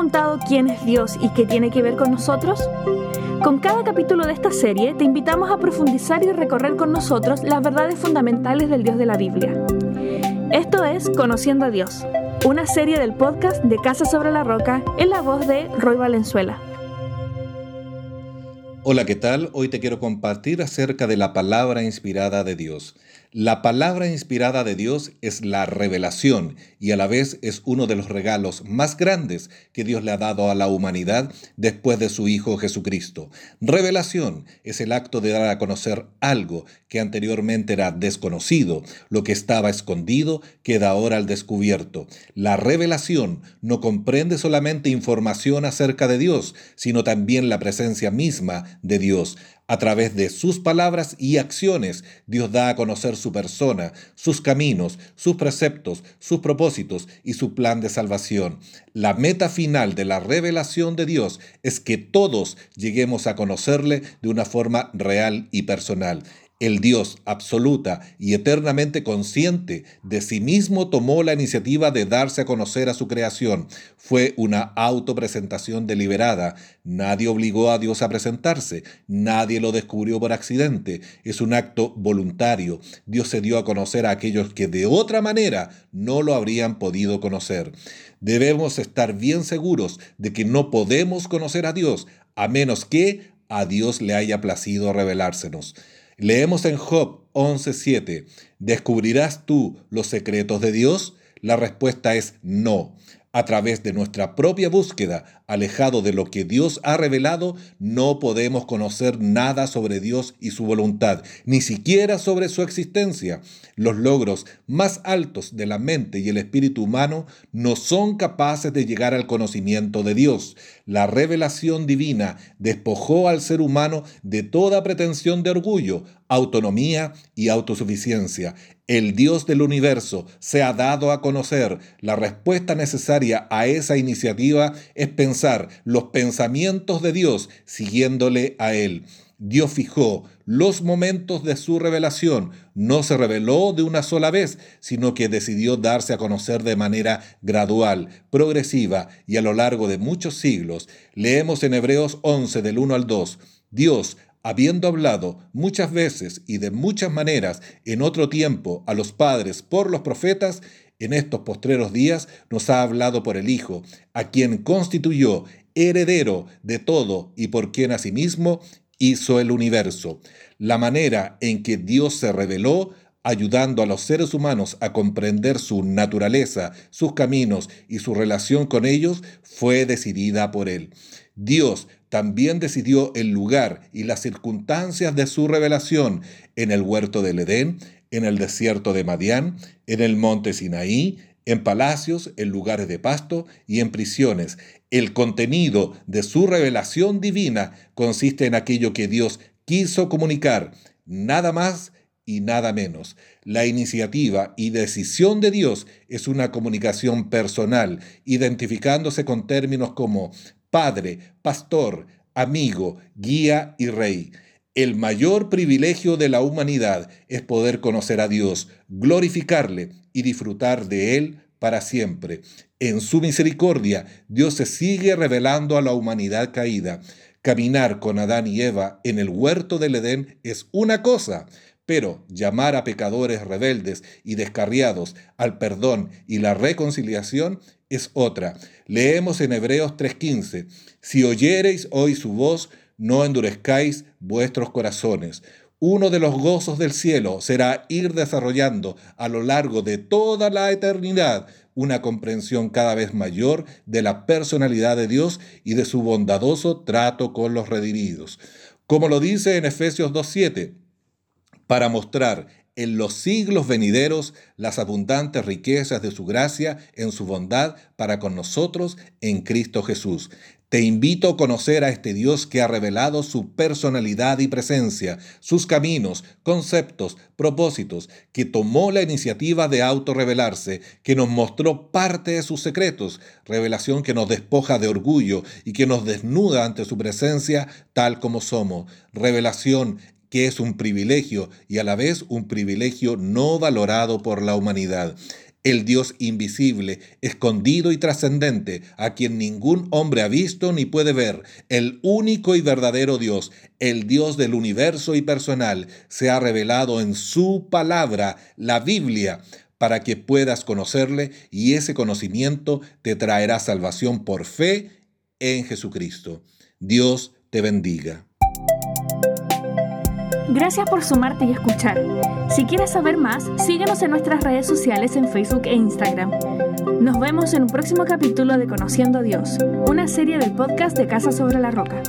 preguntado quién es Dios y qué tiene que ver con nosotros? Con cada capítulo de esta serie te invitamos a profundizar y recorrer con nosotros las verdades fundamentales del Dios de la Biblia. Esto es Conociendo a Dios, una serie del podcast de Casa sobre la Roca en la voz de Roy Valenzuela. Hola, ¿qué tal? Hoy te quiero compartir acerca de la palabra inspirada de Dios. La palabra inspirada de Dios es la revelación y a la vez es uno de los regalos más grandes que Dios le ha dado a la humanidad después de su Hijo Jesucristo. Revelación es el acto de dar a conocer algo que anteriormente era desconocido, lo que estaba escondido queda ahora al descubierto. La revelación no comprende solamente información acerca de Dios, sino también la presencia misma de Dios. A través de sus palabras y acciones, Dios da a conocer su persona, sus caminos, sus preceptos, sus propósitos y su plan de salvación. La meta final de la revelación de Dios es que todos lleguemos a conocerle de una forma real y personal. El Dios absoluta y eternamente consciente de sí mismo tomó la iniciativa de darse a conocer a su creación. Fue una autopresentación deliberada. Nadie obligó a Dios a presentarse. Nadie lo descubrió por accidente. Es un acto voluntario. Dios se dio a conocer a aquellos que de otra manera no lo habrían podido conocer. Debemos estar bien seguros de que no podemos conocer a Dios a menos que a Dios le haya placido revelársenos. Leemos en Job 11:7, ¿descubrirás tú los secretos de Dios? La respuesta es no. A través de nuestra propia búsqueda, alejado de lo que Dios ha revelado, no podemos conocer nada sobre Dios y su voluntad, ni siquiera sobre su existencia. Los logros más altos de la mente y el espíritu humano no son capaces de llegar al conocimiento de Dios. La revelación divina despojó al ser humano de toda pretensión de orgullo, autonomía y autosuficiencia. El Dios del universo se ha dado a conocer. La respuesta necesaria a esa iniciativa es pensar los pensamientos de Dios siguiéndole a Él. Dios fijó los momentos de su revelación. No se reveló de una sola vez, sino que decidió darse a conocer de manera gradual, progresiva y a lo largo de muchos siglos. Leemos en Hebreos 11 del 1 al 2. Dios habiendo hablado muchas veces y de muchas maneras en otro tiempo a los padres por los profetas, en estos postreros días nos ha hablado por el Hijo, a quien constituyó heredero de todo y por quien asimismo hizo el universo. La manera en que Dios se reveló ayudando a los seres humanos a comprender su naturaleza, sus caminos y su relación con ellos, fue decidida por Él. Dios también decidió el lugar y las circunstancias de su revelación en el huerto del Edén, en el desierto de Madián, en el monte Sinaí, en palacios, en lugares de pasto y en prisiones. El contenido de su revelación divina consiste en aquello que Dios quiso comunicar, nada más y nada menos. La iniciativa y decisión de Dios es una comunicación personal, identificándose con términos como Padre, Pastor, Amigo, Guía y Rey. El mayor privilegio de la humanidad es poder conocer a Dios, glorificarle y disfrutar de Él para siempre. En su misericordia, Dios se sigue revelando a la humanidad caída. Caminar con Adán y Eva en el huerto del Edén es una cosa, pero llamar a pecadores rebeldes y descarriados al perdón y la reconciliación es otra. Leemos en Hebreos 3:15, si oyereis hoy su voz, no endurezcáis vuestros corazones. Uno de los gozos del cielo será ir desarrollando a lo largo de toda la eternidad una comprensión cada vez mayor de la personalidad de Dios y de su bondadoso trato con los redimidos. Como lo dice en Efesios 2.7, para mostrar en los siglos venideros las abundantes riquezas de su gracia en su bondad para con nosotros en Cristo Jesús. Te invito a conocer a este Dios que ha revelado su personalidad y presencia, sus caminos, conceptos, propósitos, que tomó la iniciativa de autorrevelarse, que nos mostró parte de sus secretos, revelación que nos despoja de orgullo y que nos desnuda ante su presencia tal como somos, revelación que es un privilegio y a la vez un privilegio no valorado por la humanidad. el Dios invisible, escondido y trascendente, a quien ningún hombre ha visto ni puede ver, el único y verdadero Dios, el Dios del universo y personal, se ha revelado en su palabra, la Biblia, para que puedas conocerle y ese conocimiento te traerá salvación por fe en Jesucristo. Dios te bendiga. Gracias por sumarte y escuchar. Si quieres saber más, síguenos en nuestras redes sociales en Facebook e Instagram. Nos vemos en un próximo capítulo de Conociendo a Dios, una serie del podcast de Casa sobre la Roca.